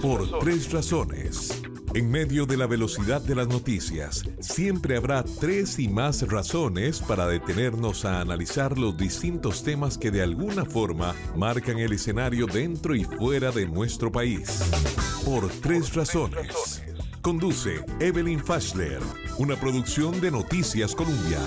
Por tres razones. En medio de la velocidad de las noticias, siempre habrá tres y más razones para detenernos a analizar los distintos temas que de alguna forma marcan el escenario dentro y fuera de nuestro país. Por tres razones. Conduce Evelyn Fashler, una producción de Noticias Colombia.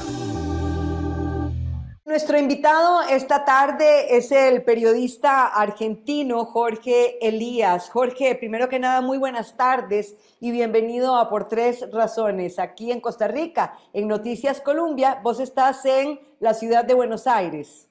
Nuestro invitado esta tarde es el periodista argentino Jorge Elías. Jorge, primero que nada, muy buenas tardes y bienvenido a Por Tres Razones, aquí en Costa Rica, en Noticias Colombia. Vos estás en la ciudad de Buenos Aires.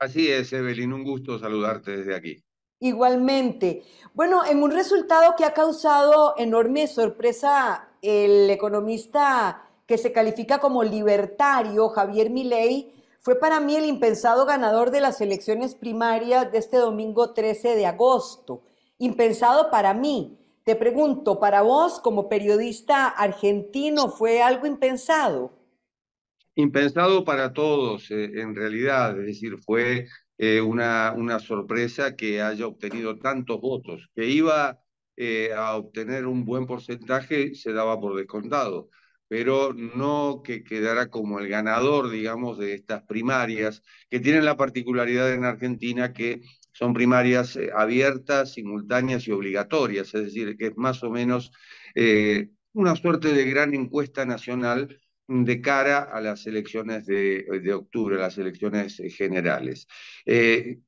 Así es, Evelyn, un gusto saludarte desde aquí. Igualmente. Bueno, en un resultado que ha causado enorme sorpresa el economista que se califica como libertario, Javier Milei, fue para mí el impensado ganador de las elecciones primarias de este domingo 13 de agosto. Impensado para mí. Te pregunto, ¿para vos como periodista argentino fue algo impensado? Impensado para todos, eh, en realidad, es decir, fue eh, una, una sorpresa que haya obtenido tantos votos, que iba eh, a obtener un buen porcentaje, se daba por descontado pero no que quedara como el ganador, digamos, de estas primarias, que tienen la particularidad en Argentina que son primarias eh, abiertas, simultáneas y obligatorias, es decir, que es más o menos eh, una suerte de gran encuesta nacional de cara a las elecciones de, de octubre, las elecciones eh, generales.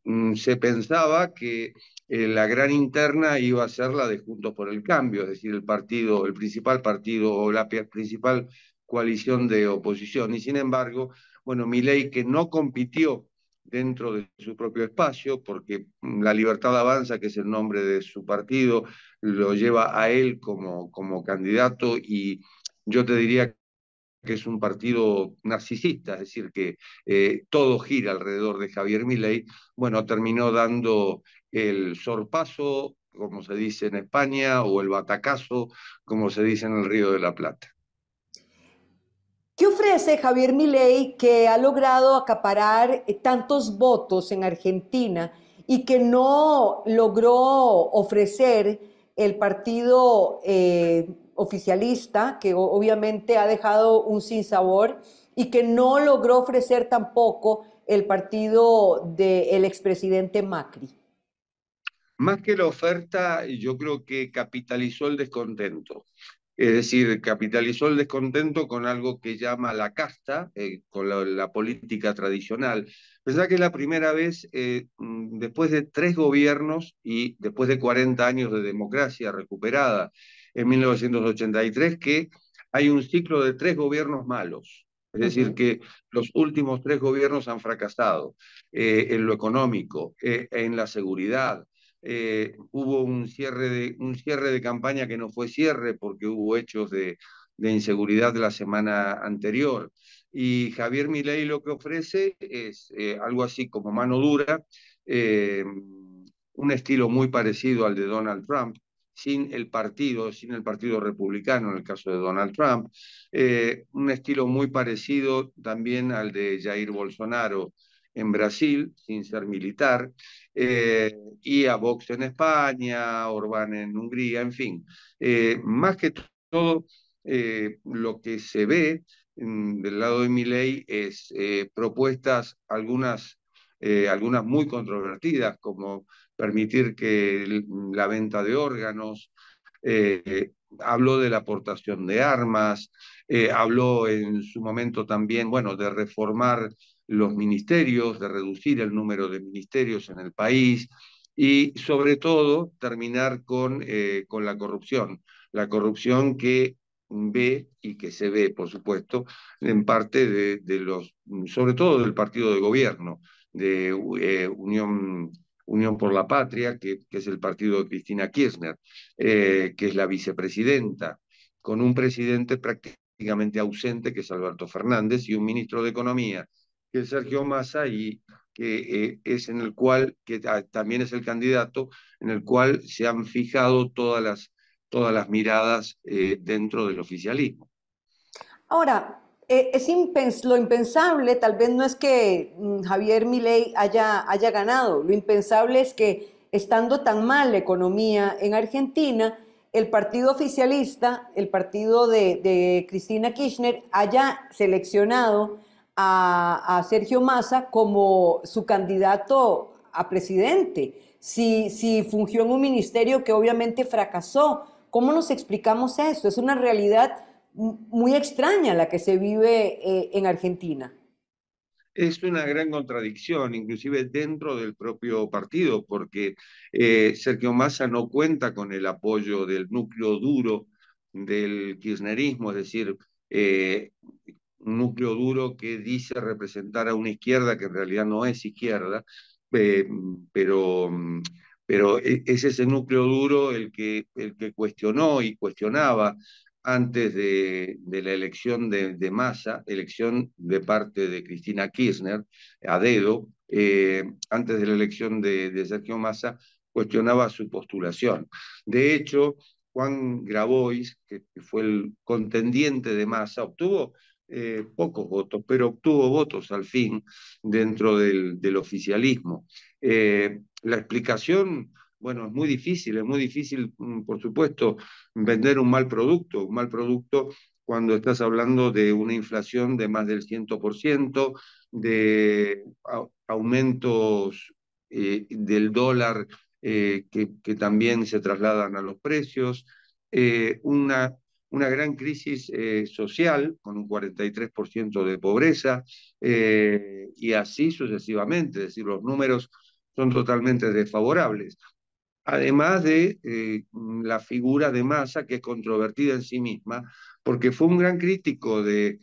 Mm, se pensaba que eh, la gran interna iba a ser la de Juntos por el Cambio, es decir, el partido, el principal partido o la principal coalición de oposición. Y sin embargo, bueno, Milei que no compitió dentro de su propio espacio, porque la Libertad Avanza, que es el nombre de su partido, lo lleva a él como, como candidato y yo te diría que es un partido narcisista, es decir, que eh, todo gira alrededor de Javier Milei, bueno, terminó dando el sorpaso, como se dice en España, o el batacazo, como se dice en el Río de la Plata. ¿Qué ofrece Javier Milei que ha logrado acaparar eh, tantos votos en Argentina y que no logró ofrecer el partido eh, oficialista, que obviamente ha dejado un sinsabor, y que no logró ofrecer tampoco el partido del expresidente Macri? Más que la oferta, yo creo que capitalizó el descontento. Es decir, capitalizó el descontento con algo que llama la casta, eh, con la, política tradicional. Pensá que es la primera vez, eh, mm, después de tres gobiernos y después de 40 años de democracia recuperada en 1983, que hay un ciclo de tres gobiernos malos. Es decir, que los últimos tres gobiernos han fracasado eh, en lo económico, en la seguridad, eh, hubo un cierre, de, un cierre de campaña que no fue cierre porque hubo hechos de, de inseguridad la semana anterior. Y Javier Milei lo que ofrece es eh, algo así como mano dura, eh, un estilo muy parecido al de Donald Trump, sin el partido, sin el partido republicano en el caso de Donald Trump, un estilo muy parecido también al de Jair Bolsonaro en Brasil, sin ser militar, eh, y a Vox en España, Orbán en Hungría, en fin. Eh, más que todo, eh, lo que se ve mm, del lado de mi ley es propuestas, algunas, algunas muy controvertidas, como permitir que la venta de órganos, habló de la aportación de armas, habló en su momento también, bueno, de reformar los ministerios, de reducir el número de ministerios en el país y sobre todo terminar con, eh, con la corrupción, la corrupción que ve y que se ve, por supuesto, en parte de, los, sobre todo del partido de gobierno, de eh, Unión, Unión por la Patria, que, que, es el partido de Cristina Kirchner, eh, que es la vicepresidenta, con un presidente prácticamente ausente, que es Alberto Fernández, y un ministro de Economía que Sergio Massa y que eh, es en el cual, que también es el candidato, en el cual se han fijado todas las, todas las miradas eh, dentro del oficialismo. Ahora, eh, es lo impensable, tal vez no es que mm, Javier Milei haya, haya ganado, lo impensable es que estando tan mal la economía en Argentina, el partido oficialista, el partido de, Cristina Kirchner, haya seleccionado a, Sergio Massa como su candidato a presidente, si, si fungió en un ministerio que obviamente fracasó. ¿Cómo nos explicamos eso? Es una realidad muy extraña la que se vive eh, en Argentina es una gran contradicción, inclusive dentro del propio partido, porque eh, Sergio Massa no cuenta con el apoyo del núcleo duro del kirchnerismo, es decir, eh, un núcleo duro que dice representar a una izquierda que en realidad no es izquierda, eh, pero, pero e, es ese núcleo duro el que, el que cuestionó y cuestionaba antes de, la elección de, Massa, elección de parte de Cristina Kirchner, a dedo, eh, antes de la elección de, Sergio Massa, cuestionaba su postulación. De hecho, Juan Grabois, que, fue el contendiente de Massa, obtuvo eh, pocos votos, pero obtuvo votos al fin dentro del, oficialismo. Eh, la explicación bueno, es muy difícil, es muy difícil, mm, por supuesto, vender un mal producto, un mal producto cuando estás hablando de una inflación de más del 100%, de aumentos eh, del dólar que, también se trasladan a los precios, una, una gran crisis social con un 43% de pobreza y así sucesivamente, es decir, los números son totalmente desfavorables. Además de eh, la figura de Massa, que es controvertida en sí misma, porque fue un gran crítico de,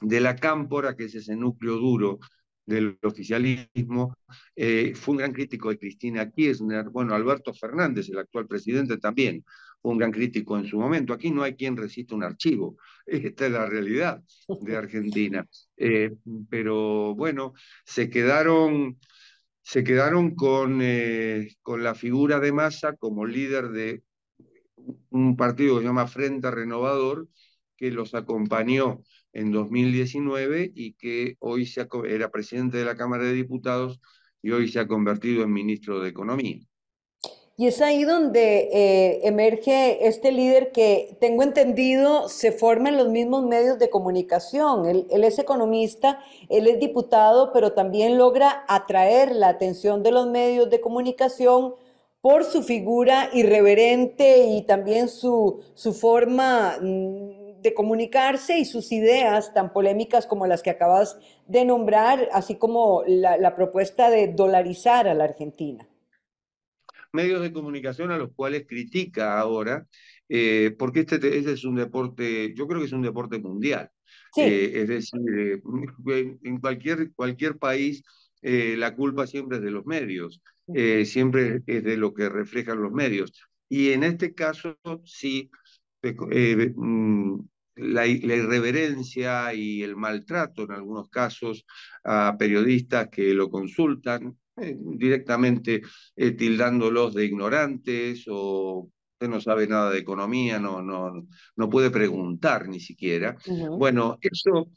de la cámpora, que es ese núcleo duro del oficialismo, eh, fue un gran crítico de Cristina Kirchner, bueno, Alberto Fernández, el actual presidente, también un gran crítico en su momento. Aquí no hay quien resista un archivo, esta es la realidad de Argentina. Eh, pero bueno, se quedaron se quedaron con, eh, con la figura de Massa como líder de un partido que se llama Frente Renovador, que los acompañó en 2019 y que hoy se era presidente de la Cámara de Diputados y hoy se ha convertido en ministro de Economía. Y es ahí donde eh, emerge este líder que, tengo entendido, se forma en los mismos medios de comunicación. Él, es economista, él es diputado, pero también logra atraer la atención de los medios de comunicación por su figura irreverente y también su, su forma mm, de comunicarse y sus ideas tan polémicas como las que acabas de nombrar, así como la, la propuesta de dolarizar a la Argentina medios de comunicación a los cuales critica ahora, eh, porque este, este, es un deporte, yo creo que es un deporte mundial. Eh, es decir, eh, en cualquier, cualquier país la culpa siempre es de los medios, siempre es de lo que reflejan los medios. Y en este caso, sí, mm, la, irreverencia y el maltrato en algunos casos a periodistas que lo consultan, eh, directamente eh, tildándolos de ignorantes o usted no sabe nada de economía, no, no, no puede preguntar ni siquiera. Bueno, eso,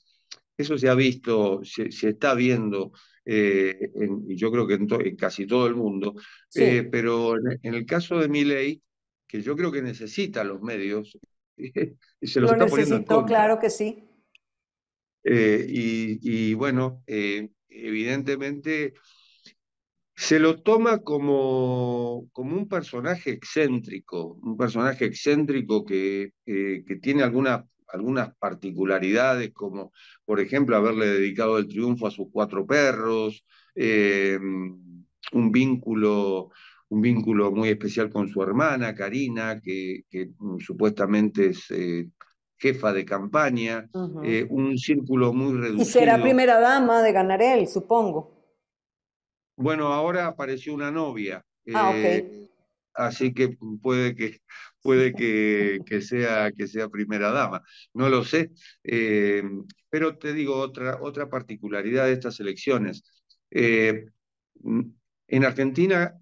eso se ha visto, se, está viendo, eh, yo creo que en, casi todo el mundo, pero en, el caso de mi ley, que yo creo que necesita los medios, se los está poniendo en contra. claro que sí. y, y, bueno, evidentemente se lo toma como, como un personaje excéntrico, un personaje excéntrico que, eh, que tiene algunas algunas particularidades, como por ejemplo haberle dedicado el triunfo a sus cuatro perros, eh, un, vínculo, un vínculo muy especial con su hermana, Karina, que, que supuestamente es eh, jefa de campaña, un círculo muy reducido. Y será primera dama de Ganarel, supongo. Bueno, ahora apareció una novia. Ah, eh, así que puede que puede que, que, sea, que sea primera dama. No lo sé. Eh, pero te digo otra, otra particularidad de estas elecciones. Eh, en Argentina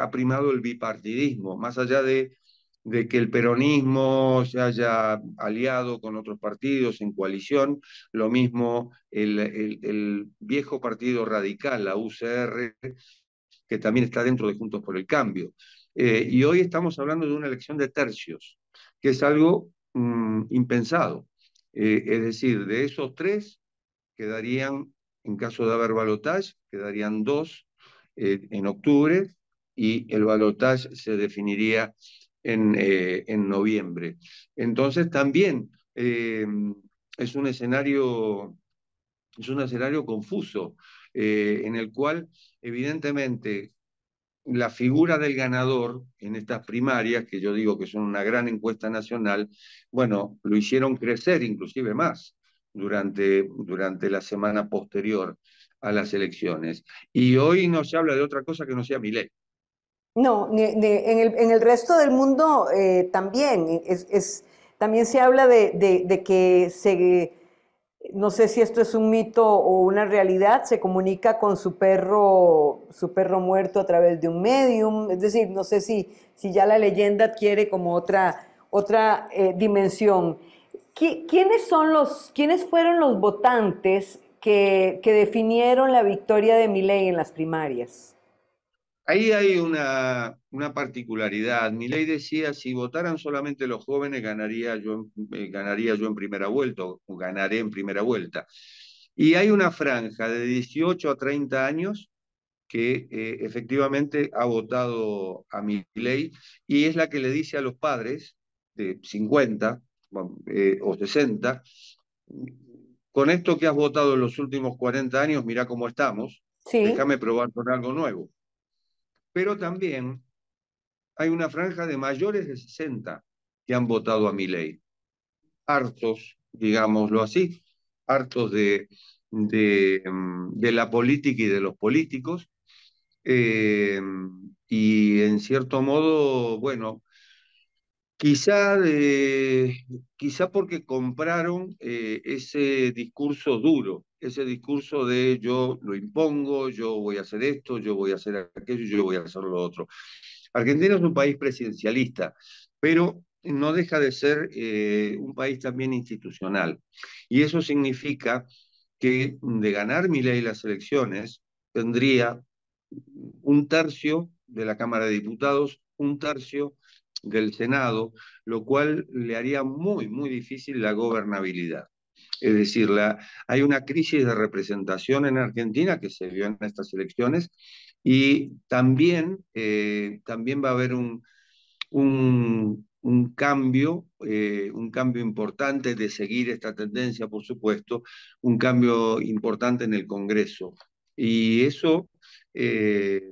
ha primado el bipartidismo, más allá de de que el peronismo se haya aliado con otros partidos en coalición, lo mismo el, el, viejo partido radical, la UCR, que también está dentro de Juntos por el Cambio. Eh, y hoy estamos hablando de una elección de tercios, que es algo mm, impensado. Eh, es decir, de esos tres quedarían, en caso de haber balotage, quedarían dos en octubre y el balotage se definiría en, en noviembre. Entonces también es un escenario es un escenario confuso, eh, en el cual evidentemente la figura del ganador en estas primarias, que yo digo que son una gran encuesta nacional, bueno, lo hicieron crecer inclusive más durante, durante la semana posterior a las elecciones. Y hoy no se habla de otra cosa que no sea Milei. No, en, el, en, el, resto del mundo eh, también. También se habla de que se no sé si esto es un mito o una realidad, se comunica con su perro, su perro muerto a través de un medium, es decir, no sé si, si ya la leyenda adquiere como otra, otra eh, dimensión. ¿Quiénes, son los, ¿Quiénes fueron los votantes que, que definieron la victoria de Milei en las primarias? Ahí hay una, una particularidad. Mi ley decía, si votaran solamente los jóvenes, ganaría yo, eh, ganaría yo en primera vuelta, o ganaré en primera vuelta. Y hay una franja de 18 a 30 años que eh, efectivamente ha votado a mi ley y es la que le dice a los padres de 50 eh, o 60, con esto que has votado en los últimos 40 años, mira cómo estamos, déjame probar con algo nuevo pero también hay una franja de mayores de 60 que han votado a mi ley. Hartos, digámoslo así, hartos de, de, mm, la política y de los políticos. Eh, y en cierto modo, bueno, quizá, quizá porque compraron eh, ese discurso duro ese discurso de yo lo impongo, yo voy a hacer esto, yo voy a hacer aquello, yo voy a hacer lo otro. Argentina es un país presidencialista, pero no deja de ser eh, un país también institucional. Y eso significa que de ganar mi ley las elecciones, tendría un tercio de la Cámara de Diputados, un tercio del Senado, lo cual le haría muy, muy difícil la gobernabilidad. Es decir, hay una crisis de representación en Argentina que se vio en estas elecciones y también, eh, también va a haber un, un, cambio, eh, un cambio importante de seguir esta tendencia, por supuesto, un cambio importante en el Congreso. Y eso eh,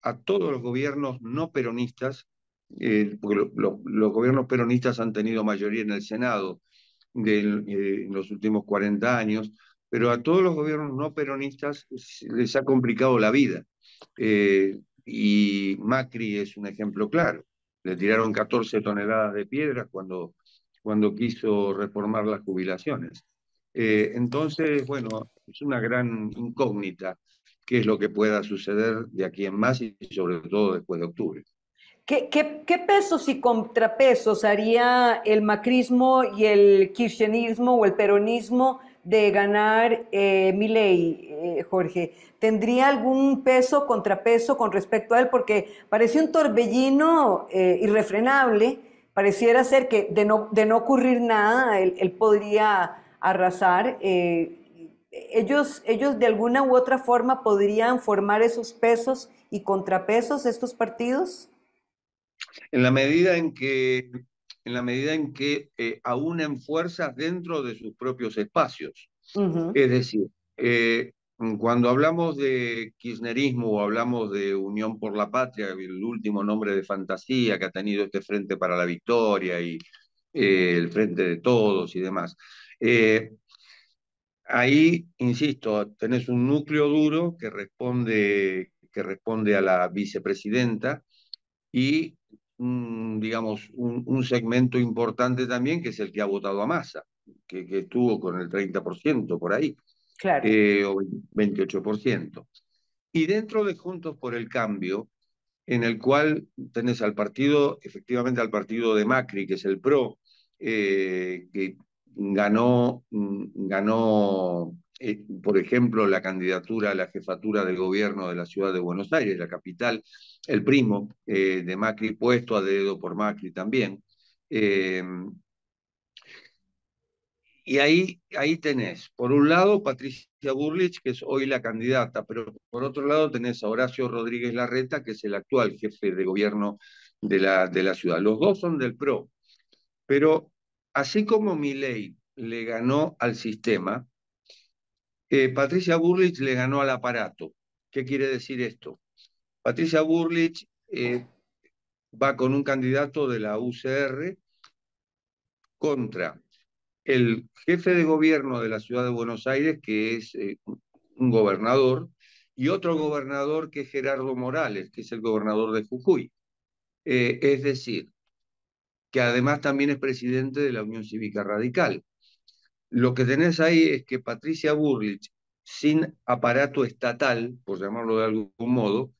a todos los gobiernos no peronistas, porque los gobiernos peronistas han tenido mayoría en el Senado, eh, en los últimos 40 años, pero a todos los gobiernos no peronistas les ha complicado la vida. Eh, y Macri es un ejemplo claro. Le tiraron 14 toneladas de piedras cuando, cuando quiso reformar las jubilaciones. Eh, entonces, bueno, es una gran incógnita qué es lo que pueda suceder de aquí en más y sobre todo después de octubre. ¿Qué, pesos y contrapesos haría el macrismo y el kirchnerismo o el peronismo de ganar eh, mi ley, eh, Jorge? ¿Tendría algún peso, contrapeso con respecto a él? Porque parece un torbellino eh, irrefrenable. Pareciera ser que de no, de no ocurrir nada, él, podría arrasar. ellos, ellos de alguna u otra forma podrían formar esos pesos y contrapesos, estos partidos? En la medida en que, en la medida en que eh, aúnen fuerzas dentro de sus propios espacios. Es decir, eh, cuando hablamos de kirchnerismo o hablamos de Unión por la Patria, el último nombre de fantasía que ha tenido este Frente para la Victoria y eh, el Frente de Todos y demás, ahí, insisto, tenés un núcleo duro que responde, que responde a la vicepresidenta y digamos, un, segmento importante también, que es el que ha votado a Massa, que, estuvo con el 30% por ahí, claro. Eh, o 28%. Y dentro de Juntos por el Cambio, en el cual tenés al partido, efectivamente al partido de Macri, que es el PRO, eh, que ganó, ganó eh, por ejemplo, la candidatura a la jefatura del gobierno de la ciudad de Buenos Aires, la capital, el primo eh, de Macri, puesto a dedo por Macri también. Eh, y ahí, ahí tenés, por un lado, Patricia Burlich, que es hoy la candidata, pero por otro lado tenés a Horacio Rodríguez Larreta, que es el actual jefe de gobierno de la, de la ciudad. Los dos son del PRO, pero así como Milei le ganó al sistema, eh, Patricia Burlich le ganó al aparato. ¿Qué quiere decir esto? Patricia Burlich eh, va con un candidato de la UCR contra el jefe de gobierno de la ciudad de Buenos Aires, que es eh, un gobernador, y otro gobernador que es Gerardo Morales, que es el gobernador de Jujuy. es decir, que además también es presidente de la Unión Cívica Radical. Lo que tenés ahí es que Patricia Burlich, sin aparato estatal, por llamarlo de algún modo,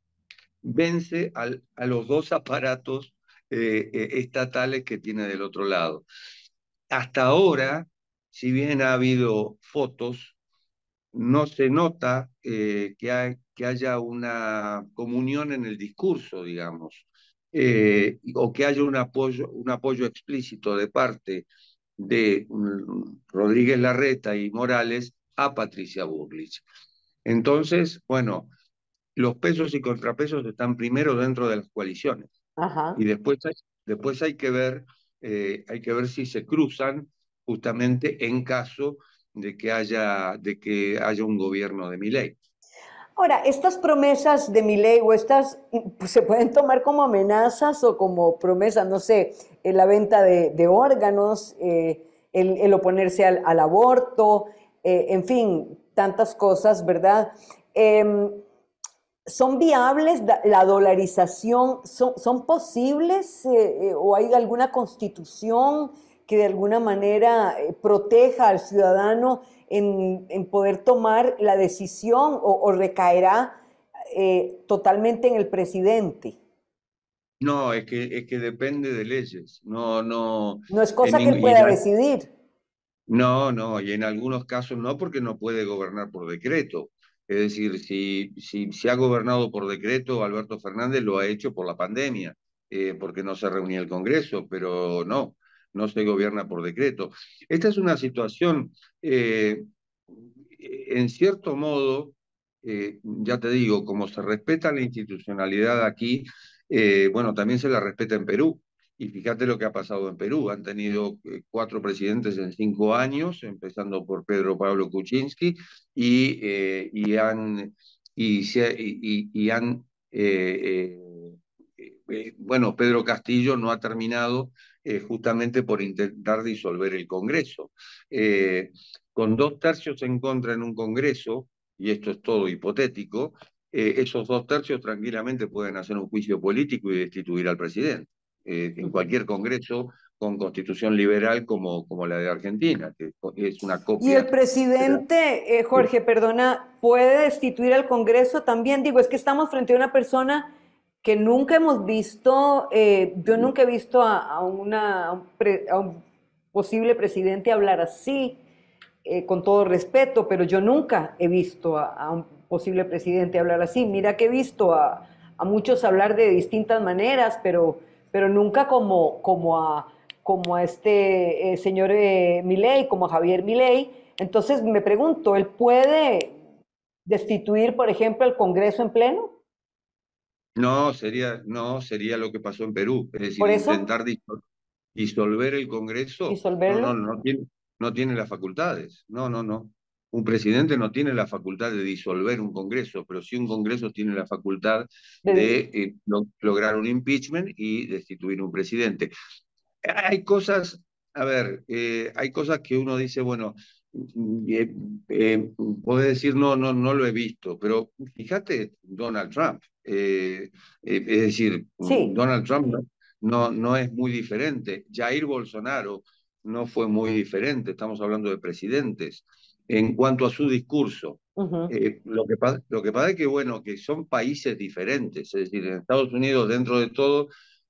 vence a los dos aparatos eh, eh, estatales que tiene del otro lado. Hasta ahora, si bien ha habido fotos, no se nota eh, que, haya una comunión en el discurso, digamos, o que haya un apoyo explícito de parte de mm, Rodríguez Larreta y Morales a Patricia Burlich. Entonces, bueno, los pesos y contrapesos están primero dentro de las coaliciones. Y después hay, después hay que ver, eh, hay que ver si se cruzan justamente en caso de que haya, de que haya un gobierno de mi ley. Ahora, estas promesas de mi ley o estas pues, se pueden tomar como amenazas o como promesas, no sé, la venta de, órganos, eh, el, oponerse al, aborto, eh, en fin, tantas cosas, ¿verdad? Em, ¿Son viables la dolarización? ¿Son, son posibles eh, o hay alguna constitución que de alguna manera proteja al ciudadano en, poder tomar la decisión o, recaerá eh, totalmente en el presidente? No, es que, es que depende de leyes. No, no. No es cosa que él pueda decidir. No, no, y en algunos casos no, porque no puede gobernar por decreto. Es decir, si, si se ha gobernado por decreto, Alberto Fernández lo ha hecho por la pandemia, eh, porque no se reunía el Congreso, pero no no se gobierna por decreto. Esta es una situación, eh, en cierto modo, eh, ya te digo, como se respeta la institucionalidad aquí, eh, bueno, también se la respeta en Perú. Y fíjate lo que ha pasado en Perú. Han tenido cuatro presidentes en cinco años, empezando por Pedro Pablo Kuczynski, y, han, y han bueno, Pedro Castillo no ha terminado eh, justamente por intentar disolver el Congreso. Eh, con dos tercios en contra en un Congreso, y esto es todo hipotético, eh, esos dos tercios tranquilamente pueden hacer un juicio político y destituir al presidente. en cualquier Congreso con constitución liberal como, como la de Argentina, que es una copia. Y el presidente, Jorge, perdona, puede destituir al Congreso también. Digo, es que estamos frente a una persona que nunca hemos visto, eh, yo nunca he visto a, una, un posible presidente hablar así, eh, con todo respeto, pero yo nunca he visto a, un posible presidente hablar así. Mira que he visto a, muchos hablar de distintas maneras, pero, pero nunca como, como, a, como a este eh, señor Milei, como a Javier Milei. Entonces me pregunto, ¿él puede destituir, por ejemplo, el Congreso en pleno? No, sería, no, sería lo que pasó en Perú. Es decir, intentar disolver el Congreso. No, no, no tiene, no tiene las facultades. No, no, no. Un presidente no tiene la facultad de disolver un Congreso, pero sí un Congreso tiene la facultad de eh, lograr un impeachment y destituir un presidente. Hay cosas, a ver, eh, hay cosas que uno dice, bueno, eh, eh, puede decir, no, no, no lo he visto, pero fíjate Donald Trump. Eh, es decir, Donald Trump no, no es muy diferente. Jair Bolsonaro no fue muy diferente. Estamos hablando de presidentes. En cuanto a su discurso, lo, que, lo que pasa es que, bueno, que son países diferentes. Es decir, en Estados Unidos, dentro de todo,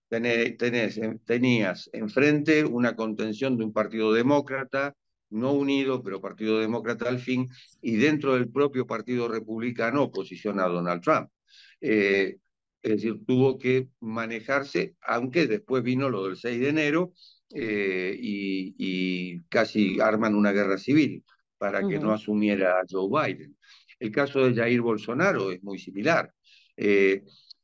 tenés, tenés, tenías enfrente una contención de un partido demócrata, no unido, pero Partido Demócrata al fin, y dentro del propio Partido Republicano oposición a Donald Trump. Eh, es decir, tuvo que manejarse, aunque después vino lo del 6 de enero eh, y, casi arman una guerra civil para que no asumiera Joe Biden. El caso de Jair Bolsonaro es muy similar. Eh,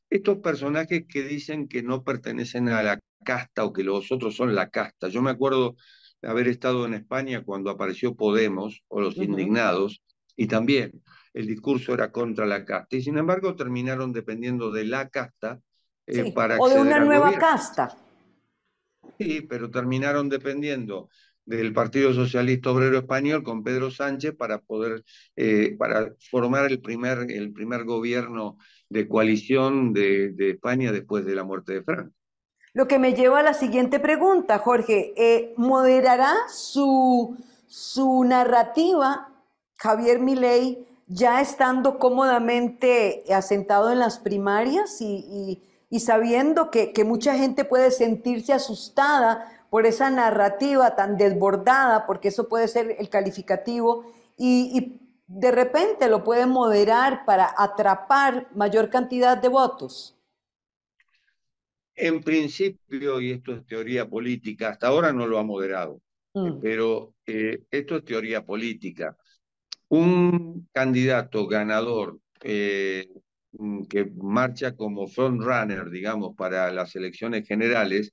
estos personajes que dicen que no pertenecen a la casta o que los otros son la casta. Yo me acuerdo de haber estado en España cuando apareció Podemos o los indignados y también el discurso era contra la casta. Y sin embargo terminaron dependiendo de la casta eh, para O de una nueva casta. Sí, pero terminaron dependiendo del Partido Socialista Obrero Español con Pedro Sánchez para poder eh, para formar el primer, el primer gobierno de coalición de, de, España después de la muerte de Franco. Lo que me lleva a la siguiente pregunta, Jorge. Eh, ¿Moderará su, su narrativa Javier Milei ya estando cómodamente asentado en las primarias y, sabiendo que, mucha gente puede sentirse asustada por esa narrativa tan desbordada, porque eso puede ser el calificativo, y, de repente lo puede moderar para atrapar mayor cantidad de votos? En principio, y esto es teoría política, hasta ahora no lo ha moderado, mm. pero eh, esto es teoría política un candidato ganador eh, mm, que marcha como frontrunner, digamos, para las elecciones generales,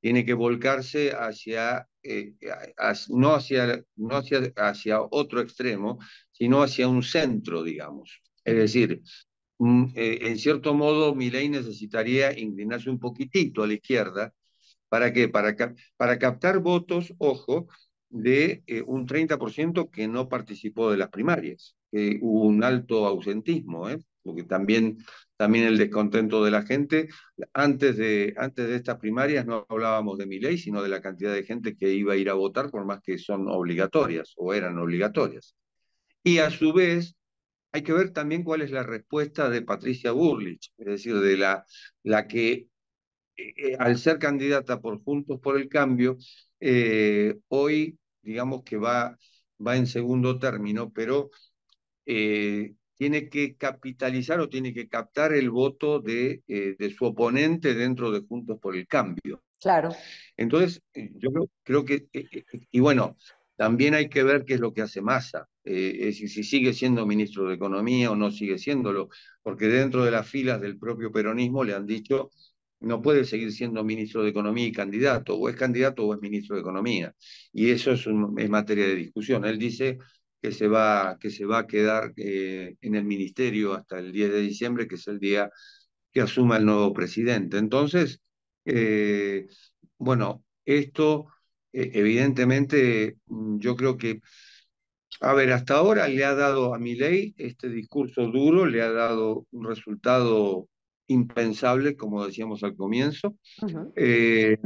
tiene que volcarse hacia, eh, no, hacia, no hacia, hacia otro extremo, sino hacia un centro, digamos. Es decir, mm, eh, en cierto modo, Milei necesitaría inclinarse un poquitito a la izquierda. ¿Para qué? Para, para captar votos, ojo, de eh, un 30% que no participó de las primarias. hubo un alto ausentismo, ¿eh? porque también, también el descontento de la gente. Antes de, antes de estas primarias no hablábamos de mi ley, sino de la cantidad de gente que iba a ir a votar, por más que son obligatorias o eran obligatorias. Y a su vez, hay que ver también cuál es la respuesta de Patricia Burlich, es decir, de la, la que eh, al ser candidata por Juntos por el Cambio, eh, hoy digamos que va, va en segundo término, pero eh, tiene que capitalizar o tiene que captar el voto de, eh, de, su oponente dentro de Juntos por el Cambio. Claro. Entonces, yo creo, que, y bueno, también hay que ver qué es lo que hace Massa, si sigue siendo ministro de Economía o no sigue siéndolo, porque dentro de las filas del propio peronismo le han dicho no puede seguir siendo ministro de Economía y candidato, o es candidato o es ministro de Economía. Y eso es, materia de discusión. Él dice que se va, que se va a quedar eh, en el ministerio hasta el 10 de diciembre, que es el día que asuma el nuevo presidente. Entonces, eh, bueno, esto eh, evidentemente mm, yo creo que, a ver, hasta ahora le ha dado a mi ley este discurso duro, le ha dado un resultado impensable, como decíamos al comienzo. Eh,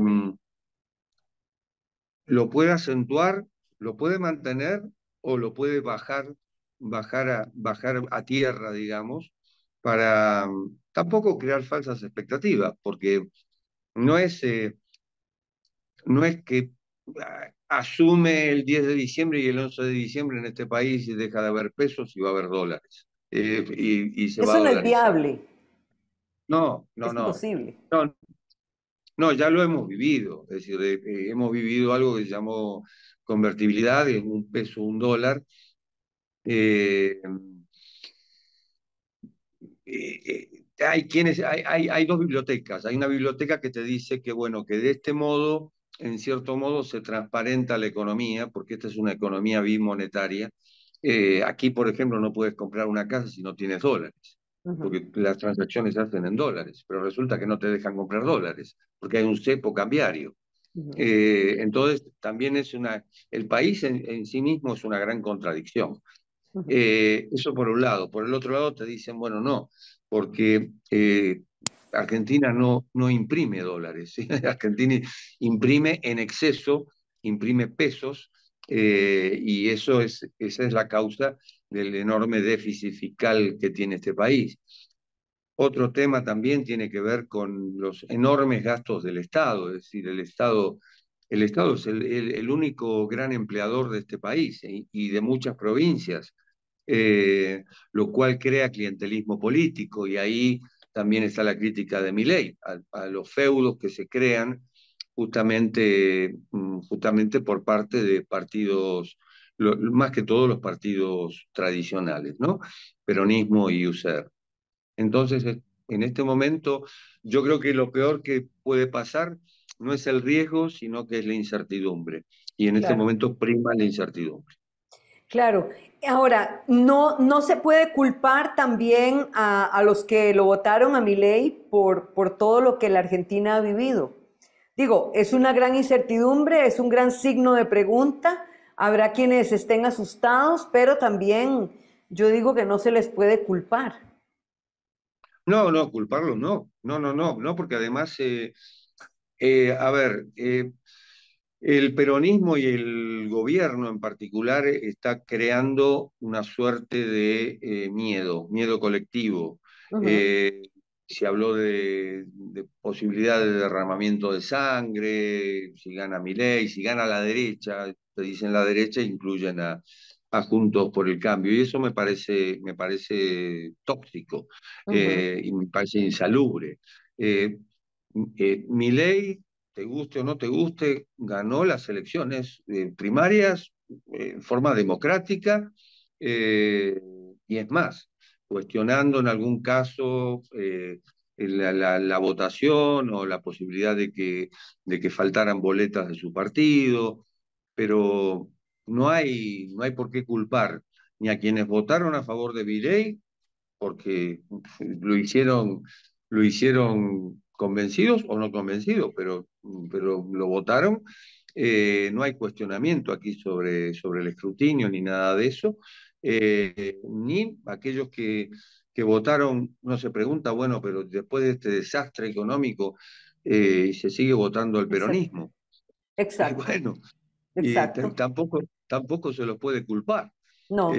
lo puede acentuar, lo puede mantener o lo puede bajar, bajar a, bajar a tierra, digamos, para mm, tampoco crear falsas expectativas, porque no es, eh, no es que ah, asume el 10 de diciembre y el 11 de diciembre en este país y deja de haber pesos y va a haber dólares. Eh, y, Eso no es viable. No, no, no. no. No, ya lo hemos vivido. Es decir, eh, hemos vivido algo que se llamó convertibilidad en un peso, un dólar. Eh, eh, hay, quienes, hay, hay, hay, dos bibliotecas. Hay una biblioteca que te dice que, bueno, que de este modo, en cierto modo, se transparenta la economía, porque esta es una economía bimonetaria. aquí, por ejemplo, no puedes comprar una casa si no tienes dólares porque las transacciones se hacen en dólares, pero resulta que no te dejan comprar dólares, porque hay un cepo cambiario. Eh, entonces, también es una, el país en, sí mismo es una gran contradicción. Eh, eso por un lado. Por el otro lado te dicen, bueno, no, porque eh, Argentina no, no imprime dólares. Argentina imprime en exceso, imprime pesos, y eso es, esa es la causa del enorme déficit fiscal que tiene este país. Otro tema también tiene que ver con los enormes gastos del Estado, es decir, el Estado el Estado es el, único gran empleador de este país y de muchas provincias. Eh, lo cual crea clientelismo político y ahí también está la crítica de mi ley, a, los feudos que se crean justamente, mm, justamente por parte de partidos, más que todos los partidos tradicionales, ¿no? Peronismo y USER. Entonces, en este momento, yo creo que lo peor que puede pasar no es el riesgo, sino que es la incertidumbre. Y en este momento prima la incertidumbre. Claro. Ahora, no, no se puede culpar también a, los que lo votaron a mi ley por, por todo lo que la Argentina ha vivido. Digo, es una gran incertidumbre, es un gran signo de pregunta. Habrá quienes estén asustados, pero también yo digo que no se les puede culpar. No, no, culparlos no. No, no, no, no, porque además, eh, eh, a ver, eh, el peronismo y el gobierno en particular está creando una suerte de miedo, miedo colectivo. Se habló de, posibilidad de derramamiento de sangre, si gana Milei, si gana la derecha, te dicen la derecha, incluyen a, Juntos por el Cambio. Y eso me parece, me parece tóxico eh, y me parece insalubre. Milei te guste o no te guste, ganó las elecciones eh, primarias eh, en forma democrática eh, y es más, cuestionando en algún caso la, votación o la posibilidad de que, de que faltaran boletas de su partido, pero no hay, no hay por qué culpar ni a quienes votaron a favor de Virey, porque lo hicieron, lo hicieron convencidos o no convencidos, pero, pero lo votaron. Eh, no hay cuestionamiento aquí sobre, sobre el escrutinio ni nada de eso, eh, ni aquellos que, que votaron, no se pregunta, bueno, pero después de este desastre económico eh, se sigue votando al peronismo. Exacto. bueno, Exacto. tampoco, tampoco se los puede culpar. No.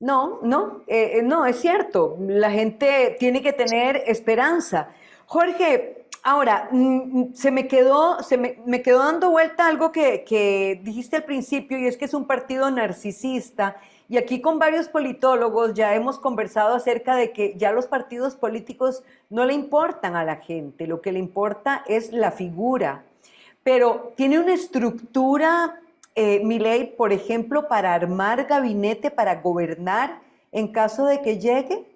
no, no, no, es cierto. La gente tiene que tener esperanza. Jorge, ahora, mm, mm, se me quedó, se me, quedó dando vuelta algo que, dijiste al principio y es que es un partido narcisista. Y aquí con varios politólogos ya hemos conversado acerca de que ya los partidos políticos no le importan a la gente, lo que le importa es la figura. Pero tiene una estructura, eh, mi ley, por ejemplo, para armar gabinete, para gobernar en caso de que llegue.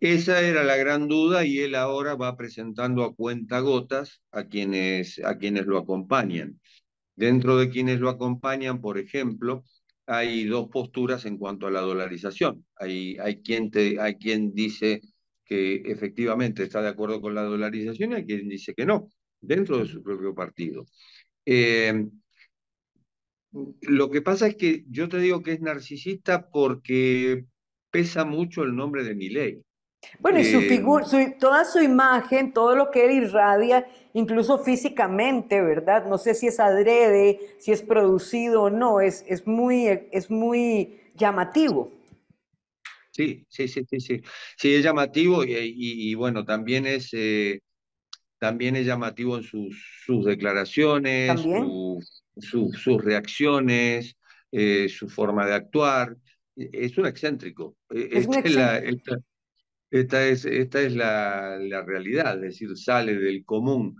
Esa era la gran duda y él ahora va presentando a cuentagotas a quienes, a quienes lo acompañan. Dentro de quienes lo acompañan, por ejemplo, hay dos posturas en cuanto a la dolarización. Hay, hay, quien, te, hay quien dice que efectivamente está de acuerdo con la dolarización y hay quien dice que no, dentro de su propio partido. Eh, lo que pasa es que yo te digo que es narcisista porque pesa mucho el nombre de mi ley. Bueno, y su eh, figura, toda su imagen, todo lo que él irradia, incluso físicamente, ¿verdad? No sé si es adrede, si es producido o no, es, es, muy, es muy llamativo. Sí, sí, sí, sí, sí. Sí, es llamativo y, bueno, también es, eh, también es llamativo en sus, sus declaraciones, sus reacciones, eh, su forma de actuar. Es un excéntrico. Es un excéntrico. Esta es, esta es la, la, realidad, es decir, sale del común,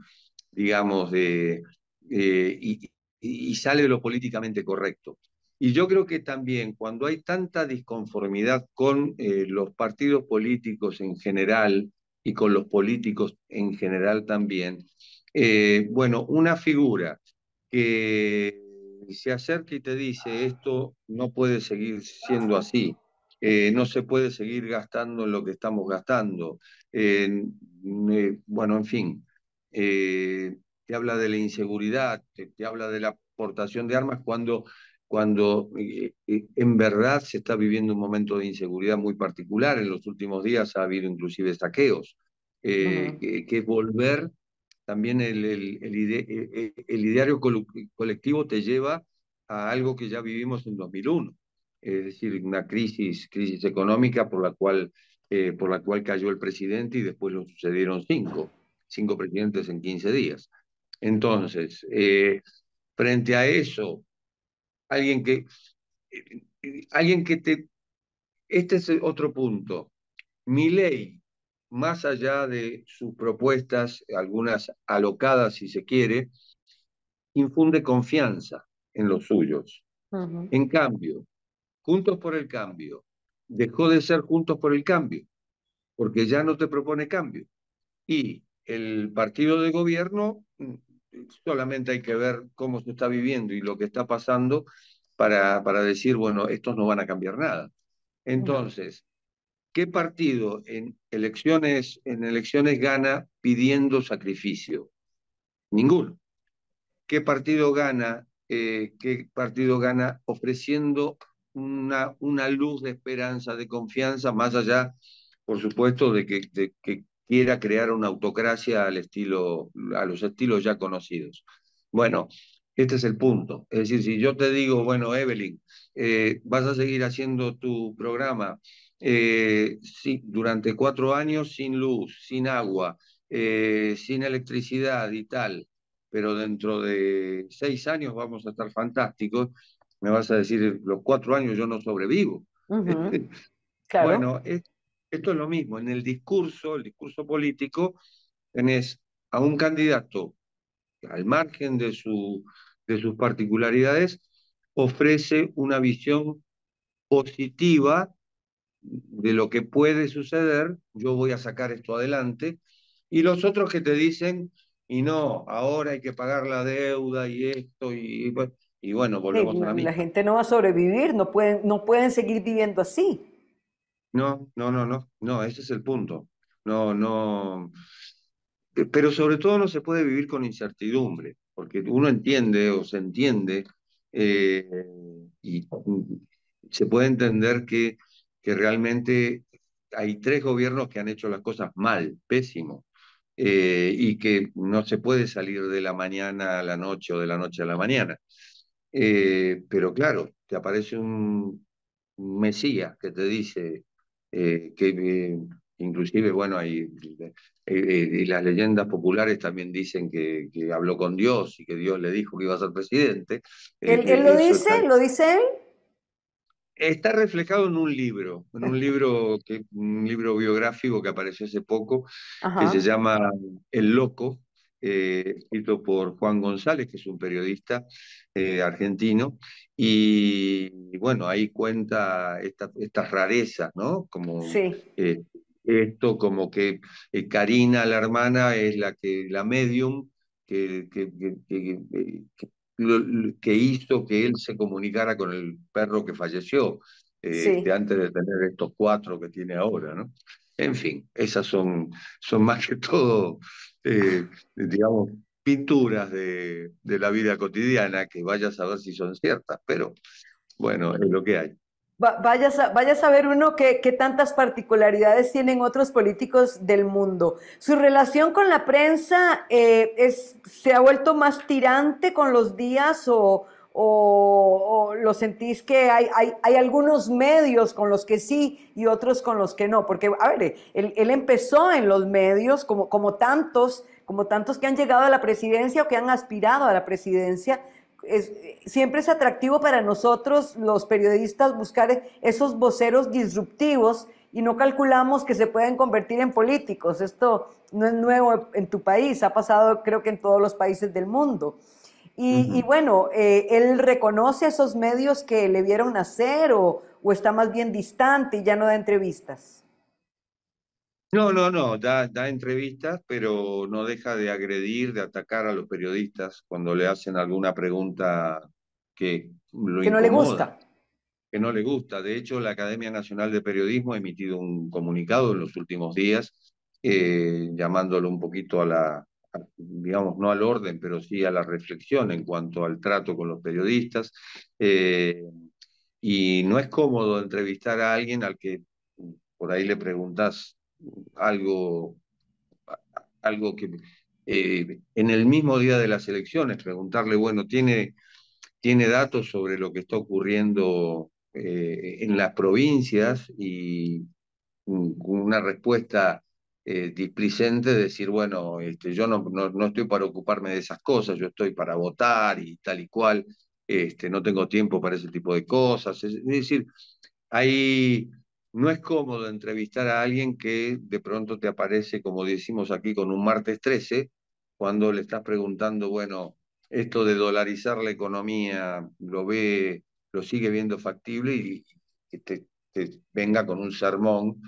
digamos, de, eh, y, y, sale de lo políticamente correcto. Y yo creo que también cuando hay tanta disconformidad con eh, los partidos políticos en general y con los políticos en general también, eh, bueno, una figura que se acerca y te dice esto no puede seguir siendo así, eh, no se puede seguir gastando lo que estamos gastando. Eh, bueno, en fin, te habla de la inseguridad, te, habla de la aportación de armas cuando, cuando en verdad se está viviendo un momento de inseguridad muy particular. En los últimos días ha habido inclusive saqueos, que, que, volver también el, el, el, el ideario colectivo te lleva a algo que ya vivimos en 2001 es decir, una crisis, crisis económica por la cual, eh, por la cual cayó el presidente y después lo sucedieron cinco, cinco presidentes en 15 días. Entonces, eh, frente a eso, alguien que, alguien que te... Este es otro punto. Mi ley, más allá de sus propuestas, algunas alocadas si se quiere, infunde confianza en los suyos. En cambio, Juntos por el Cambio dejó de ser Juntos por el Cambio, porque ya no te propone cambio. Y el partido de gobierno solamente hay que ver cómo se está viviendo y lo que está pasando para, para decir, bueno, estos no van a cambiar nada. Entonces, ¿qué partido en elecciones, en elecciones gana pidiendo sacrificio? Ninguno. ¿Qué partido gana, eh, qué partido gana ofreciendo una, una luz de esperanza, de confianza, más allá, por supuesto, de que, de que quiera crear una autocracia al estilo, a los estilos ya conocidos. Bueno, este es el punto. Es decir, si yo te digo, bueno, Evelyn, eh, vas a seguir haciendo tu programa eh, sí, durante cuatro años sin luz, sin agua, eh, sin electricidad y tal, pero dentro de seis años vamos a estar fantásticos, me vas a decir, los cuatro años yo no sobrevivo. Bueno, esto es lo mismo. En el discurso, el discurso político, tenés a un candidato al margen de, su, de sus particularidades, ofrece una visión positiva de lo que puede suceder, yo voy a sacar esto adelante, y los otros que te dicen, y no, ahora hay que pagar la deuda y esto, y, y bueno, volvemos a la misma. La gente no va a sobrevivir, no pueden, no pueden seguir viviendo así. No, no, no, no, no, ese es el punto. No, no. Pero sobre todo no se puede vivir con incertidumbre, porque uno entiende o se entiende eh, y se puede entender que, que realmente hay tres gobiernos que han hecho las cosas mal, pésimo, eh, y que no se puede salir de la mañana a la noche o de la noche a la mañana. Eh, pero claro, te aparece un Mesías que te dice eh, que eh, inclusive, bueno, hay, y las leyendas populares también dicen que, que, habló con Dios y que Dios le dijo que iba a ser presidente. ¿Él, lo dice? ¿Lo dice él? Está reflejado en un libro, en un libro, que, un libro biográfico que apareció hace poco, que se llama El Loco, eh, escrito por Juan González, que es un periodista eh, argentino, y, bueno, ahí cuenta estas rarezas, ¿no? Como eh, esto, como que Karina, la hermana, es la que la medium que, que, que, hizo que él se comunicara con el perro que falleció. antes de tener estos cuatro que tiene ahora, ¿no? En fin, esas son, son más que todo eh, digamos, pinturas de, de, la vida cotidiana que vaya a saber si son ciertas, pero bueno, es lo que hay. Vaya a, vaya saber uno qué, tantas particularidades tienen otros políticos del mundo. ¿Su relación con la prensa eh, es, se ha vuelto más tirante con los días o, o, lo sentís que hay, hay, hay, algunos medios con los que sí y otros con los que no? Porque, a ver, él, él, empezó en los medios como, como tantos, como tantos que han llegado a la presidencia o que han aspirado a la presidencia. Es, siempre es atractivo para nosotros, los periodistas, buscar esos voceros disruptivos y no calculamos que se pueden convertir en políticos. Esto no es nuevo en tu país, ha pasado creo que en todos los países del mundo. Y, bueno, eh, ¿él reconoce esos medios que le vieron nacer o, o, está más bien distante y ya no da entrevistas? No, no, no, da, da entrevistas, pero no deja de agredir, de atacar a los periodistas cuando le hacen alguna pregunta que lo Que no le gusta. Que no le gusta. De hecho, la Academia Nacional de Periodismo ha emitido un comunicado en los últimos días eh, llamándolo un poquito a la, digamos, no al orden, pero sí a la reflexión en cuanto al trato con los periodistas. Eh, y no es cómodo entrevistar a alguien al que por ahí le preguntas algo, algo que eh, en el mismo día de las elecciones, preguntarle, bueno, ¿tiene, tiene datos sobre lo que está ocurriendo eh, en las provincias y una respuesta eh, displicente de decir, bueno, este, yo no, no, estoy para ocuparme de esas cosas, yo estoy para votar y tal y cual, este, no tengo tiempo para ese tipo de cosas. Es, decir, ahí no es cómodo entrevistar a alguien que de pronto te aparece, como decimos aquí, con un martes 13, cuando le estás preguntando, bueno, esto de dolarizar la economía, lo ve, lo sigue viendo factible y, te, venga con un sermón.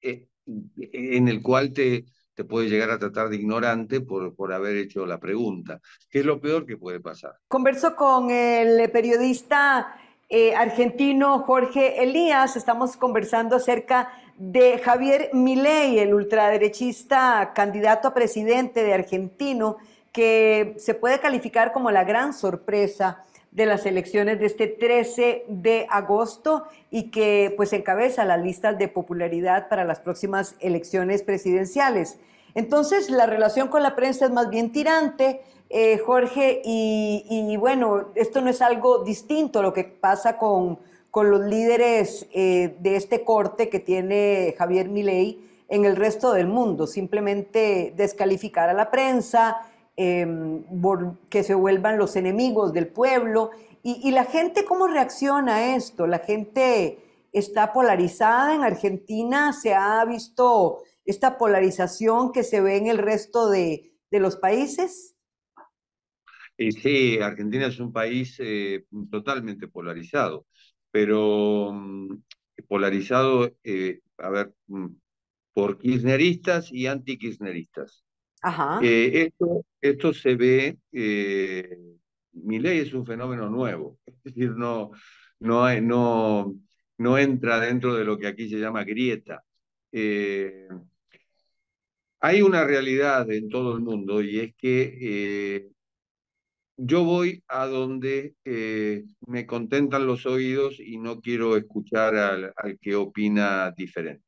Eh, en el cual te, te puede llegar a tratar de ignorante por, por haber hecho la pregunta, que es lo peor que puede pasar. Converso con el periodista eh, argentino Jorge Elías, estamos conversando acerca de Javier Milei, el ultraderechista candidato a presidente de argentino, que se puede calificar como la gran sorpresa de las elecciones de este 13 de agosto y que pues encabeza las listas de popularidad para las próximas elecciones presidenciales. Entonces la relación con la prensa es más bien tirante, eh, Jorge, y, bueno, esto no es algo distinto a lo que pasa con, con los líderes eh, de este corte que tiene Javier Milei en el resto del mundo, simplemente descalificar a la prensa, Em, que se vuelvan los enemigos del pueblo. Y, la gente, ¿cómo reacciona a esto? La gente está polarizada en Argentina, se ha visto esta polarización que se ve en el resto de, los países. Sí, Argentina es un país eh, totalmente polarizado, pero mm, polarizado, eh, a ver, mm, por kirchneristas y anti-kirchneristas. Eh, esto, esto se ve, eh, mi ley es un fenómeno nuevo, es decir, no, no, no, no entra dentro de lo que aquí se llama grieta. Eh, hay una realidad en todo el mundo y es que yo voy a donde me contentan los oídos y no quiero escuchar al, al que opina diferente.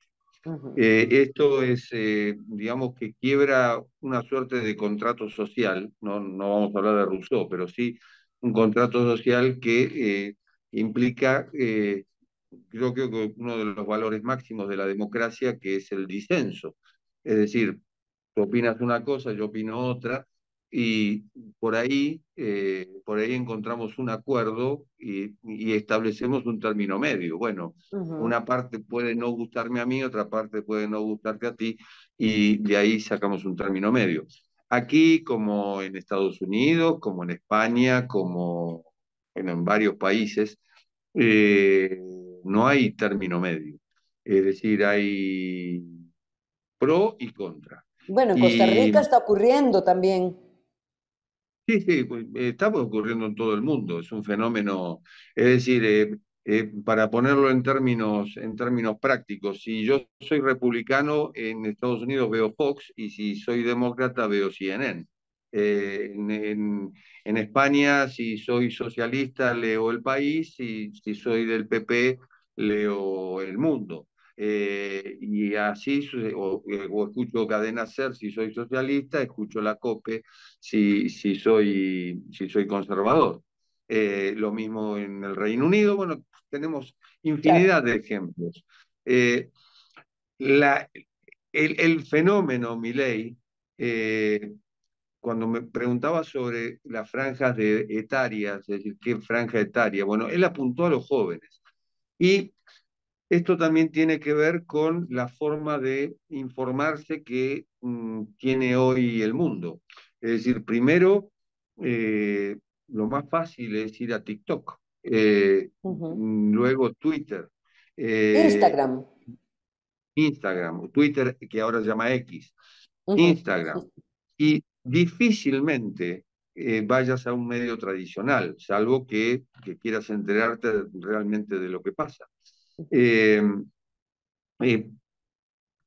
Eh, esto es, eh, digamos, que quiebra una suerte de contrato social, no, no vamos a hablar de Rousseau, pero sí un contrato social que eh, implica, creo que uno de los valores máximos de la democracia, que es el disenso. Es decir, tú opinas una cosa, yo opino otra, y por ahí, eh, por ahí encontramos un acuerdo y, establecemos un término medio. Bueno, una parte puede no gustarme a mí, otra parte puede no gustarte a ti, y de ahí sacamos un término medio. Aquí, como en Estados Unidos, como en España, como en varios países, eh, no hay término medio. Es decir, hay pro y contra. Bueno, en Costa Rica está ocurriendo también. Sí, sí, pues, está ocurriendo en todo el mundo, es un fenómeno, es decir, eh, eh, para ponerlo en términos, en términos prácticos, si yo soy republicano en Estados Unidos veo Fox y si soy demócrata veo CNN. Eh, en, en, España, si soy socialista, leo El País, y si soy del PP, leo El Mundo. Eh, y así, o, o, escucho Cadena Ser si soy socialista, escucho la COPE si, si, soy, si soy conservador. Eh, lo mismo en el Reino Unido, bueno, tenemos infinidad de ejemplos. Eh, la, el, el, fenómeno Miley, cuando me preguntaba sobre las franjas de etarias, es decir, qué franja etaria, bueno, él apuntó a los jóvenes. Y esto también tiene que ver con la forma de informarse que mm, tiene hoy el mundo. Es decir, primero, eh, lo más fácil es ir a TikTok, eh, mm, luego Twitter. Eh, Instagram. Instagram, Twitter que ahora se llama X. Instagram. Y difícilmente vayas a un medio tradicional, salvo que, que quieras enterarte realmente de lo que pasa. Eh, eh,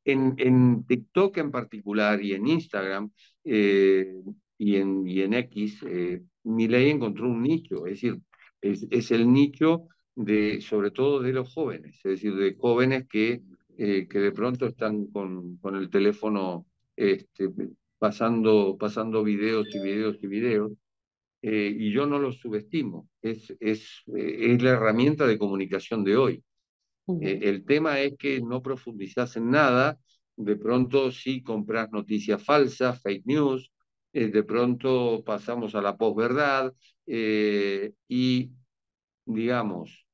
en, en, TikTok en particular y en Instagram eh, y, en, y en X, mi ley encontró un nicho, es decir, es, es, el nicho de, sobre todo de los jóvenes, es decir, de jóvenes que, que de pronto están con, con el teléfono este, pasando, pasando videos y videos y videos. y yo no los subestimo, es, es, es la herramienta de comunicación de hoy. Eh, el tema es que no profundizas en nada de pronto sí compras noticias falsas, fake news, eh, de pronto pasamos a la posverdad eh, y, digamos,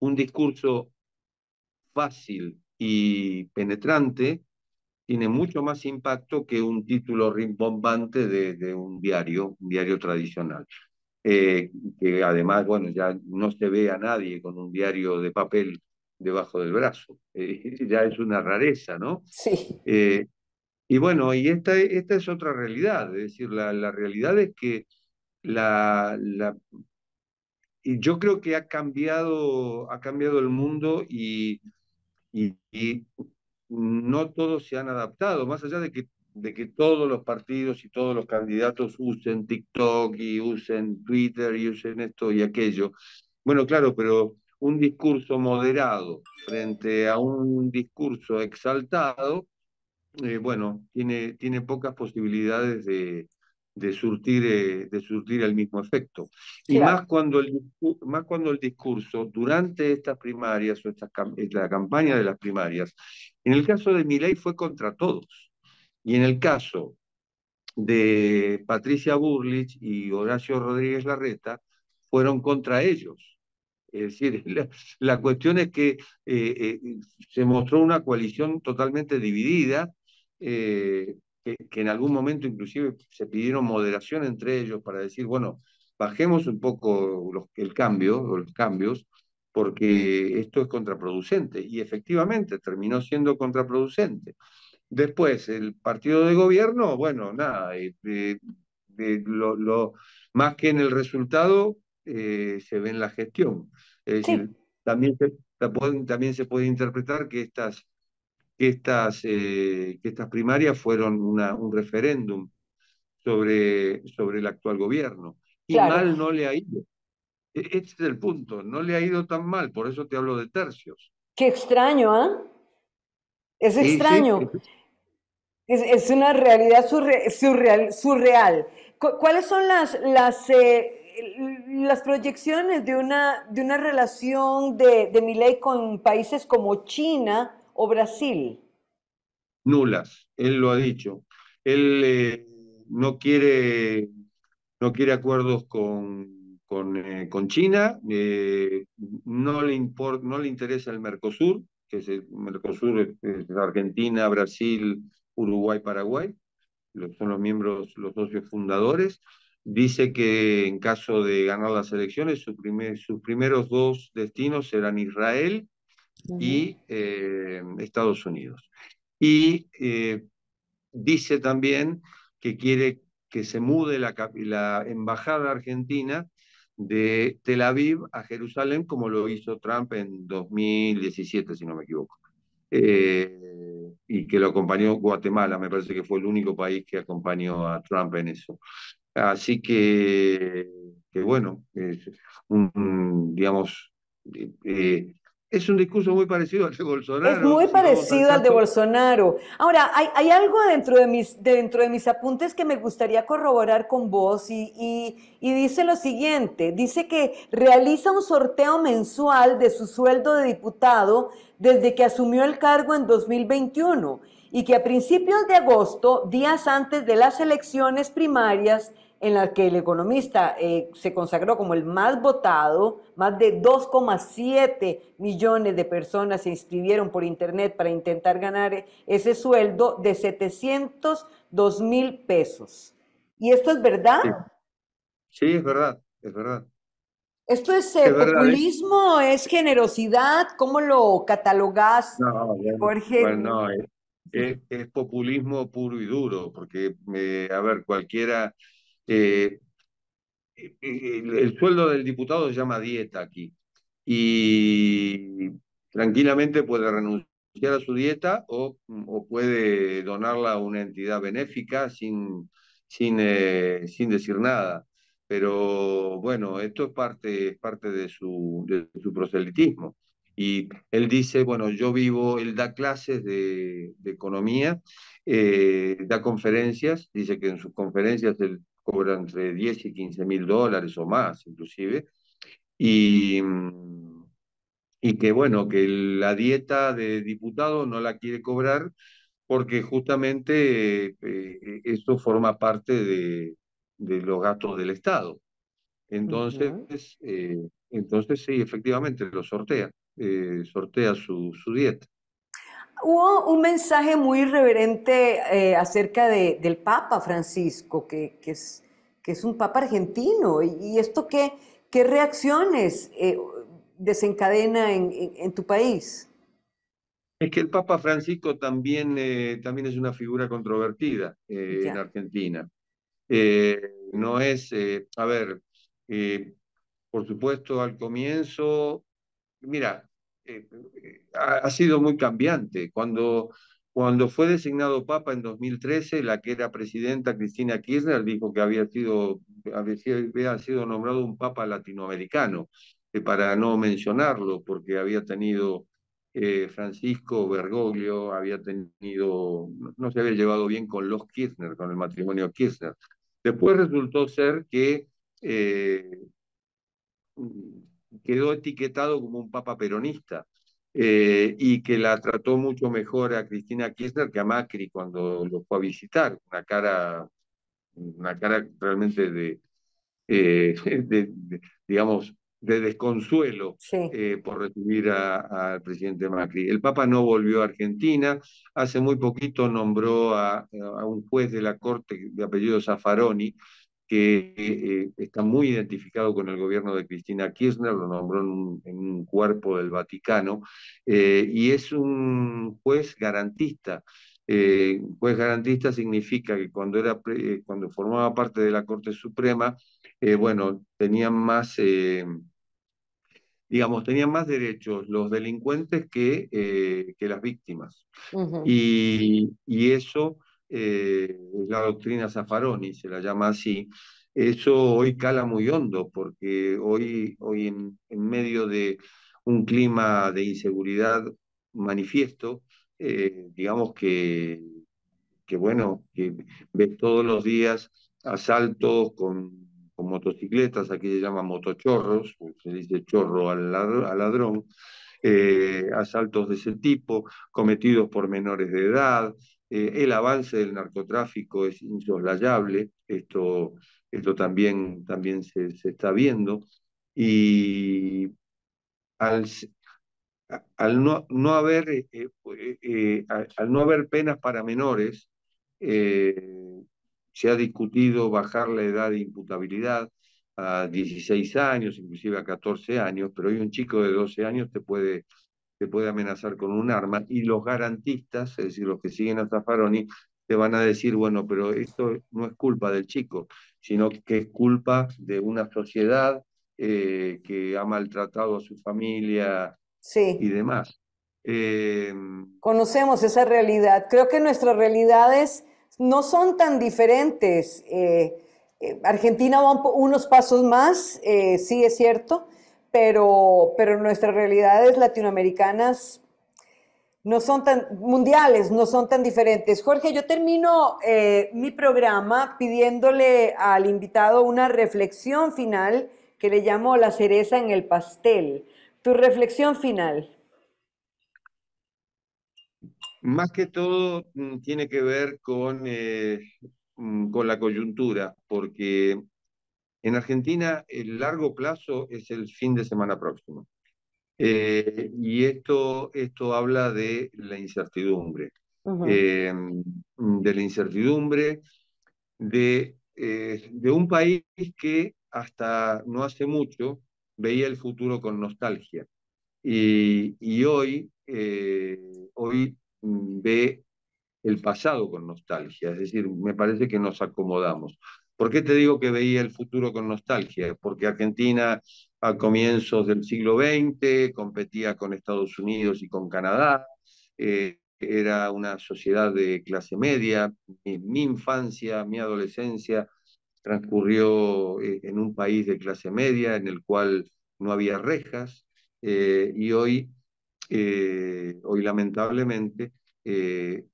un discurso fácil y penetrante tiene mucho más impacto que un título rimbombante de, de un diario, un diario tradicional. Eh, que además, bueno, ya no se ve a nadie con un diario de papel debajo del brazo. Eh, ya es una rareza, ¿no? Sí. Eh, y bueno, y esta, esta es otra realidad, es decir, la, la realidad es que la, la, y yo creo que ha cambiado, ha cambiado el mundo y, y, y no todos se han adaptado, más allá de que, de que todos los partidos y todos los candidatos usen TikTok y usen Twitter y usen esto y aquello. Bueno, claro, pero un discurso moderado frente a un discurso exaltado, eh, bueno, tiene, tiene pocas posibilidades de, de surtir, eh, de surtir el mismo efecto. Y Claro. más, cuando el, más cuando el discurso durante estas primarias o la campaña de las primarias, en el caso de Milei fue contra todos. Y en el caso de Patricia Burlich y Horacio Rodríguez Larreta, fueron contra ellos. Es decir, la, cuestión es que eh, eh, se mostró una coalición totalmente dividida, eh, que, que en algún momento inclusive se pidieron moderación entre ellos para decir, bueno, bajemos un poco los, el cambio, los cambios, porque esto es contraproducente. Y efectivamente terminó siendo contraproducente. Después, el partido de gobierno, bueno, nada, eh, eh, eh, lo, lo- más que en el resultado, eh, se ve en la gestión. Es Sí. decir, también se, también se puede interpretar que estas, que estas, eh, que estas primarias fueron una, un referéndum sobre, sobre el actual gobierno. Y Claro. mal no le ha ido. E- Este es el punto, no le ha ido tan mal, por eso te hablo de tercios. Qué extraño, ¿ah? Es Sí, sí, extraño. Es, una realidad surre- surreal. surreal. Cu- ¿Cuáles son las, las, eh, las proyecciones de una, de una relación de, de con países como China o Brasil? nulas, él lo ha dicho. Él eh, no quiere, no quiere acuerdos con, con, eh, con China, no, le import, no le interesa el Mercosur, que es el Mercosur es Argentina, Brasil, Uruguay, Paraguay, los, son los miembros, los socios fundadores. Dice que en caso de ganar las elecciones, su primer, sus primeros dos destinos serán Israel y eh, Estados Unidos. Y eh, dice también que quiere que se mude la, la, embajada argentina de Tel Aviv a Jerusalén, como lo hizo Trump en 2017, si no me equivoco. Eh, y que lo acompañó Guatemala, me parece que fue el único país que acompañó a Trump en eso. Así que, que bueno, un, digamos, eh, es un discurso muy parecido al de Bolsonaro. Es muy si parecido al, de Bolsonaro. Ahora, hay, hay, algo dentro de, mis, dentro de mis apuntes que me gustaría corroborar con vos y, y, y, dice lo siguiente, dice que realiza un sorteo mensual de su sueldo de diputado desde que asumió el cargo en 2021 y que a principios de agosto, días antes de las elecciones primarias, en las que el economista eh, se consagró como el más votado, más de 2,7 millones de personas se inscribieron por internet para intentar ganar ese sueldo de 702 mil pesos. ¿Y esto es verdad? Sí. sí, es verdad, es verdad. ¿Esto es, eh, es populismo? Verdad, ¿Es generosidad? ¿Cómo lo catalogás, no, bueno, Jorge? Bueno, no, es, es, es, populismo puro y duro, porque, eh, a ver, cualquiera eh, el, el, sueldo del diputado se llama dieta aquí y tranquilamente puede renunciar a su dieta o, o puede donarla a una entidad benéfica sin, sin, eh, sin decir nada. Pero bueno, esto es parte, es parte de, su, de su proselitismo. Y él dice, bueno, yo vivo, él da clases de, de economía, eh, da conferencias, dice que en sus conferencias él cobra entre 10 y 15 mil dólares o más inclusive, y, y que bueno, que la dieta de diputado no la quiere cobrar porque justamente eh, eso forma parte de, los gastos del Estado. Entonces, eh, entonces sí, efectivamente lo sortea, eh, sortea su, su, dieta. Hubo un mensaje muy irreverente acerca de, del Papa Francisco, que, que, es, que es un Papa argentino. ¿Y, esto qué, qué reacciones desencadena en, en tu país? Es que el Papa Francisco también, eh, también es una figura controvertida eh, en Argentina. Eh, no es, a ver, por supuesto al comienzo, mira, ha, sido muy cambiante. Cuando, cuando fue designado Papa en 2013, la que era presidenta, Cristina Kirchner, dijo que había sido, había sido nombrado un Papa latinoamericano, para no mencionarlo, porque había tenido eh, Francisco Bergoglio había tenido, no se había llevado bien con los Kirchner, con el matrimonio Kirchner. Después resultó ser que eh, quedó etiquetado como un papa peronista eh, y que la trató mucho mejor a Cristina Kirchner que a Macri cuando lo fue a visitar. Una cara, una cara realmente de, de digamos, de desconsuelo eh, por recibir al presidente Macri. El Papa no volvió a Argentina, hace muy poquito nombró a, un juez de la Corte de apellido Zaffaroni, que eh, está muy identificado con el gobierno de Cristina Kirchner, lo nombró en un, cuerpo del Vaticano, eh, y es un juez garantista. juez garantista significa que cuando, era, cuando formaba parte de la Corte Suprema, bueno, tenían más digamos, tenían más derechos los delincuentes que, eh, que las víctimas. y, eso eh, la doctrina Zaffaroni, se la llama así. Eso hoy cala muy hondo, porque hoy, hoy en, medio de un clima de inseguridad manifiesto, eh, digamos que, que, bueno, ves todos los días asaltos con motocicletas, aquí se llaman motochorros, se dice chorro al, ladrón, eh, asaltos de ese tipo cometidos por menores de edad. Eh, el avance del narcotráfico es insoslayable, esto, esto también, también se, está viendo. Y al, al no, no haber, eh, al no haber penas para menores, se ha discutido bajar la edad de imputabilidad a 16 años, inclusive a 14 años, pero hoy un chico de 12 años te puede, te puede amenazar con un arma y los garantistas, es decir, los que siguen a Zaffaroni, te van a decir, bueno, pero esto no es culpa del chico, sino que es culpa de una sociedad eh, que ha maltratado a su familia y demás. Eh, Conocemos esa realidad. Creo que nuestra realidad es no son tan diferentes. Eh, eh, Argentina va unos pasos más, sí es cierto, pero, pero nuestras realidades latinoamericanas no son tan mundiales, no son tan diferentes. Jorge, yo termino mi programa pidiéndole al invitado una reflexión final que le llamo la cereza en el pastel. Tu reflexión final. Más que todo mm, tiene que ver con, eh, mm, con la coyuntura, porque en Argentina el largo plazo es el fin de semana próximo. Eh, y esto, esto habla de la incertidumbre, eh, de la incertidumbre de, de un país que hasta no hace mucho veía el futuro con nostalgia. Y, y hoy, hoy ve el pasado con nostalgia, es decir, me parece que nos acomodamos. ¿Por qué te digo que veía el futuro con nostalgia? Porque Argentina a comienzos del siglo XX competía con Estados Unidos y con Canadá, eh, era una sociedad de clase media, mi, infancia, mi adolescencia transcurrió eh, en un país de clase media en el cual no había rejas. Eh, y hoy hoy lamentablemente eh,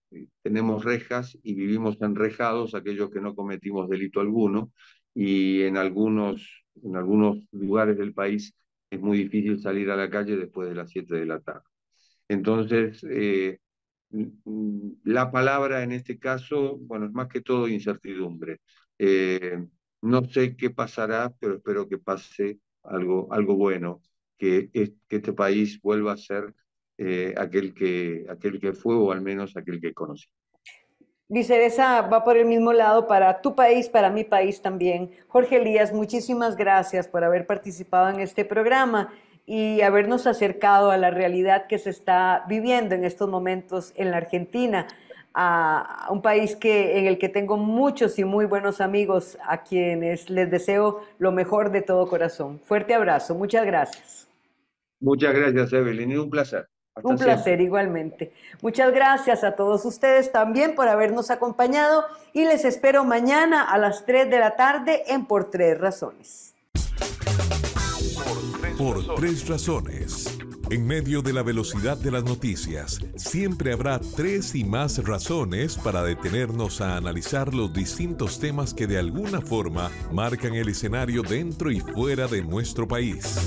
tenemos rejas y vivimos enrejados aquellos que no cometimos delito alguno y en algunos, en algunos lugares del país es muy difícil salir a la calle después de las 7 de la tarde. Entonces, eh, la palabra en este caso, bueno, es más que todo incertidumbre. Eh, no sé qué pasará, pero espero que pase algo, algo bueno, que, que este país vuelva a ser eh, aquel, que, aquel que fue o al menos aquel que conocí. Viceresa va por el mismo lado para tu país, para mi país también. Jorge Elías, muchísimas gracias por haber participado en este programa y habernos acercado a la realidad que se está viviendo en estos momentos en la Argentina, a un país que, en el que tengo muchos y muy buenos amigos a quienes les deseo lo mejor de todo corazón. Fuerte abrazo, muchas gracias. Muchas gracias, Evelyn, y un placer. Un placer igualmente. Muchas gracias a todos ustedes también por habernos acompañado y les espero mañana a las 3 de la tarde en Por Tres Razones. Por Tres Razones. En medio de la velocidad de las noticias, siempre habrá tres y más razones para detenernos a analizar los distintos temas que de alguna forma marcan el escenario dentro y fuera de nuestro país.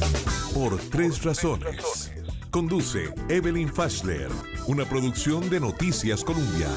Por Tres Razones Conduce Evelyn Fashler, una producción de Noticias Colombia.